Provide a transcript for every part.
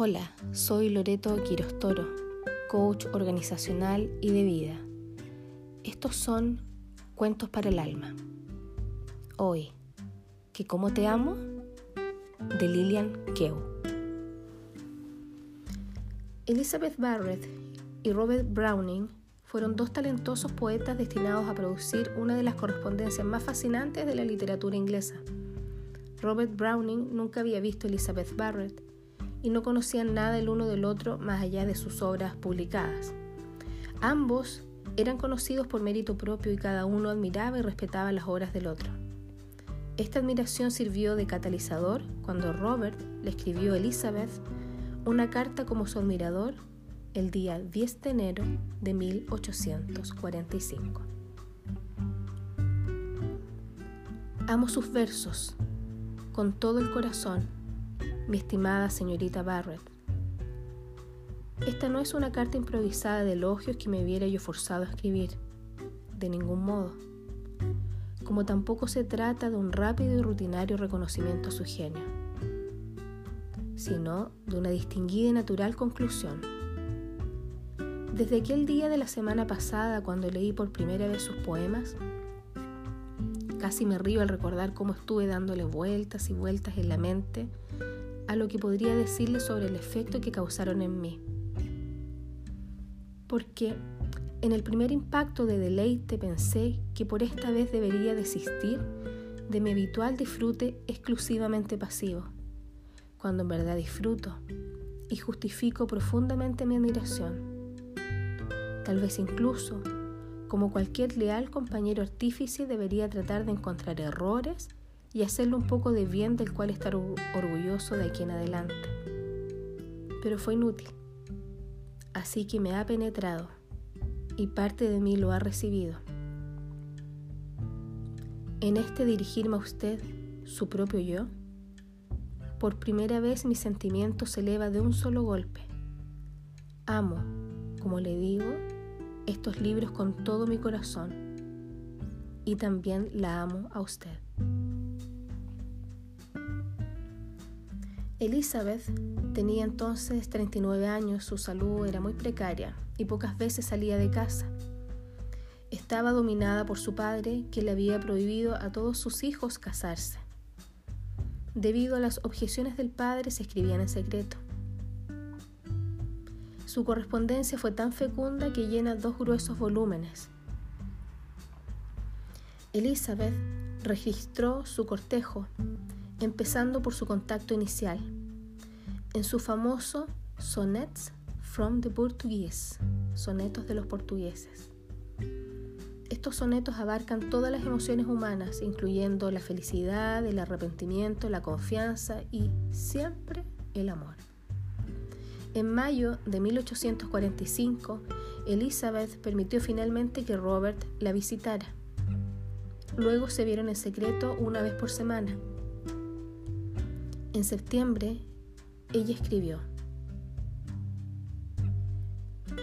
Hola, soy Loreto Quirostoro, coach organizacional y de vida. Estos son Cuentos para el Alma. Hoy, ¿Que cómo te amo? de Lillian Kew. Elizabeth Barrett y Robert Browning fueron dos talentosos poetas destinados a producir una de las correspondencias más fascinantes de la literatura inglesa. Robert Browning nunca había visto a Elizabeth Barrett y no conocían nada el uno del otro más allá de sus obras publicadas. Ambos eran conocidos por mérito propio y cada uno admiraba y respetaba las obras del otro. Esta admiración sirvió de catalizador cuando Robert le escribió a Elizabeth una carta como su admirador el día 10 de enero de 1845. Amo sus versos con todo el corazón mi estimada señorita Barrett. Esta no es una carta improvisada de elogios que me hubiera yo forzado a escribir, de ningún modo, como tampoco se trata de un rápido y rutinario reconocimiento a su genio, sino de una distinguida y natural conclusión. Desde aquel día de la semana pasada cuando leí por primera vez sus poemas, casi me río al recordar cómo estuve dándole vueltas y vueltas en la mente a lo que podría decirle sobre el efecto que causaron en mí. Porque en el primer impacto de deleite pensé que por esta vez debería desistir de mi habitual disfrute exclusivamente pasivo, cuando en verdad disfruto y justifico profundamente mi admiración. Tal vez incluso, como cualquier leal compañero artífice, debería tratar de encontrar errores y hacerle un poco de bien del cual estar orgulloso de aquí en adelante. Pero fue inútil. Así que me ha penetrado y parte de mí lo ha recibido. En este dirigirme a usted, su propio yo, por primera vez mi sentimiento se eleva de un solo golpe. Amo, como le digo, estos libros con todo mi corazón y también la amo a usted. Elizabeth tenía entonces 39 años, su salud era muy precaria y pocas veces salía de casa. Estaba dominada por su padre, que le había prohibido a todos sus hijos casarse. Debido a las objeciones del padre, se escribían en secreto. Su correspondencia fue tan fecunda que llena dos gruesos volúmenes. Elizabeth registró su cortejo empezando por su contacto inicial, en su famoso Sonnets from the Portuguese, sonetos de los portugueses. Estos sonetos abarcan todas las emociones humanas, incluyendo la felicidad, el arrepentimiento, la confianza y siempre el amor. En mayo de 1845, Elizabeth permitió finalmente que Robert la visitara. Luego se vieron en secreto una vez por semana en septiembre, ella escribió,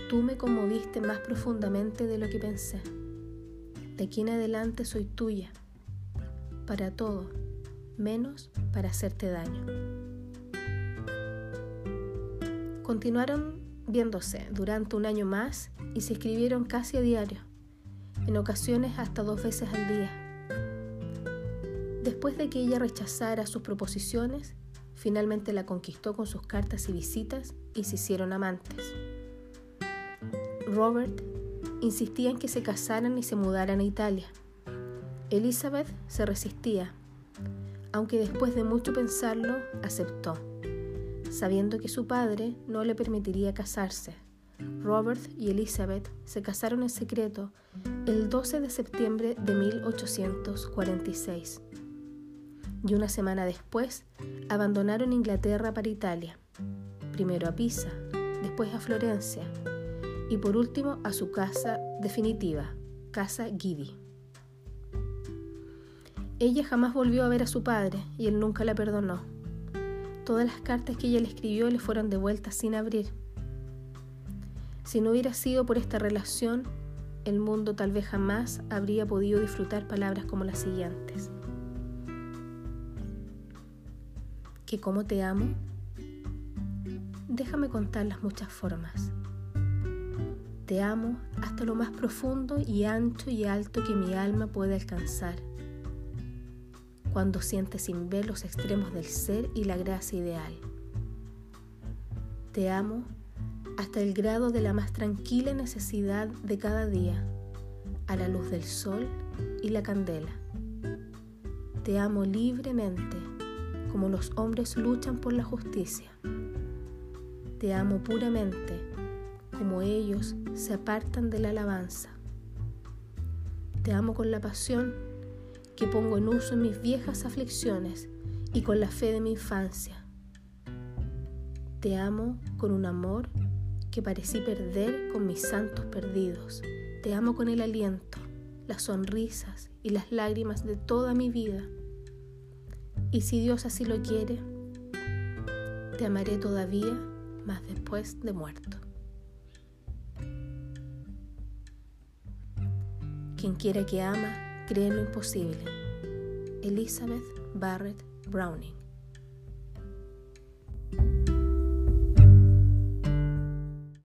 Tú me conmoviste más profundamente de lo que pensé. De aquí en adelante soy tuya, para todo, menos para hacerte daño. Continuaron viéndose durante un año más y se escribieron casi a diario, en ocasiones hasta dos veces al día. Después de que ella rechazara sus proposiciones, Finalmente la conquistó con sus cartas y visitas y se hicieron amantes. Robert insistía en que se casaran y se mudaran a Italia. Elizabeth se resistía, aunque después de mucho pensarlo aceptó, sabiendo que su padre no le permitiría casarse. Robert y Elizabeth se casaron en secreto el 12 de septiembre de 1846 y una semana después abandonaron Inglaterra para Italia, primero a Pisa, después a Florencia y por último a su casa definitiva, Casa Guidi. Ella jamás volvió a ver a su padre y él nunca la perdonó. Todas las cartas que ella le escribió le fueron devueltas sin abrir. Si no hubiera sido por esta relación, el mundo tal vez jamás habría podido disfrutar palabras como las siguientes. Que cómo te amo? déjame contar las muchas formas. Te amo hasta lo más profundo y ancho y alto que mi alma puede alcanzar. Cuando sientes sin ver los extremos del ser y la gracia ideal. Te amo hasta el grado de la más tranquila necesidad de cada día, a la luz del sol y la candela. Te amo libremente, como los hombres luchan por la justicia. Te amo puramente, como ellos se apartan de la alabanza. Te amo con la pasión que pongo en uso en mis viejas aflicciones y con la fe de mi infancia. Te amo con un amor que parecí perder con mis santos perdidos. Te amo con el aliento, las sonrisas y las lágrimas de toda mi vida. Y si Dios así lo quiere, te amaré todavía más después de muerto. Quien quiera que ama, cree en lo imposible. Elizabeth Barrett Browning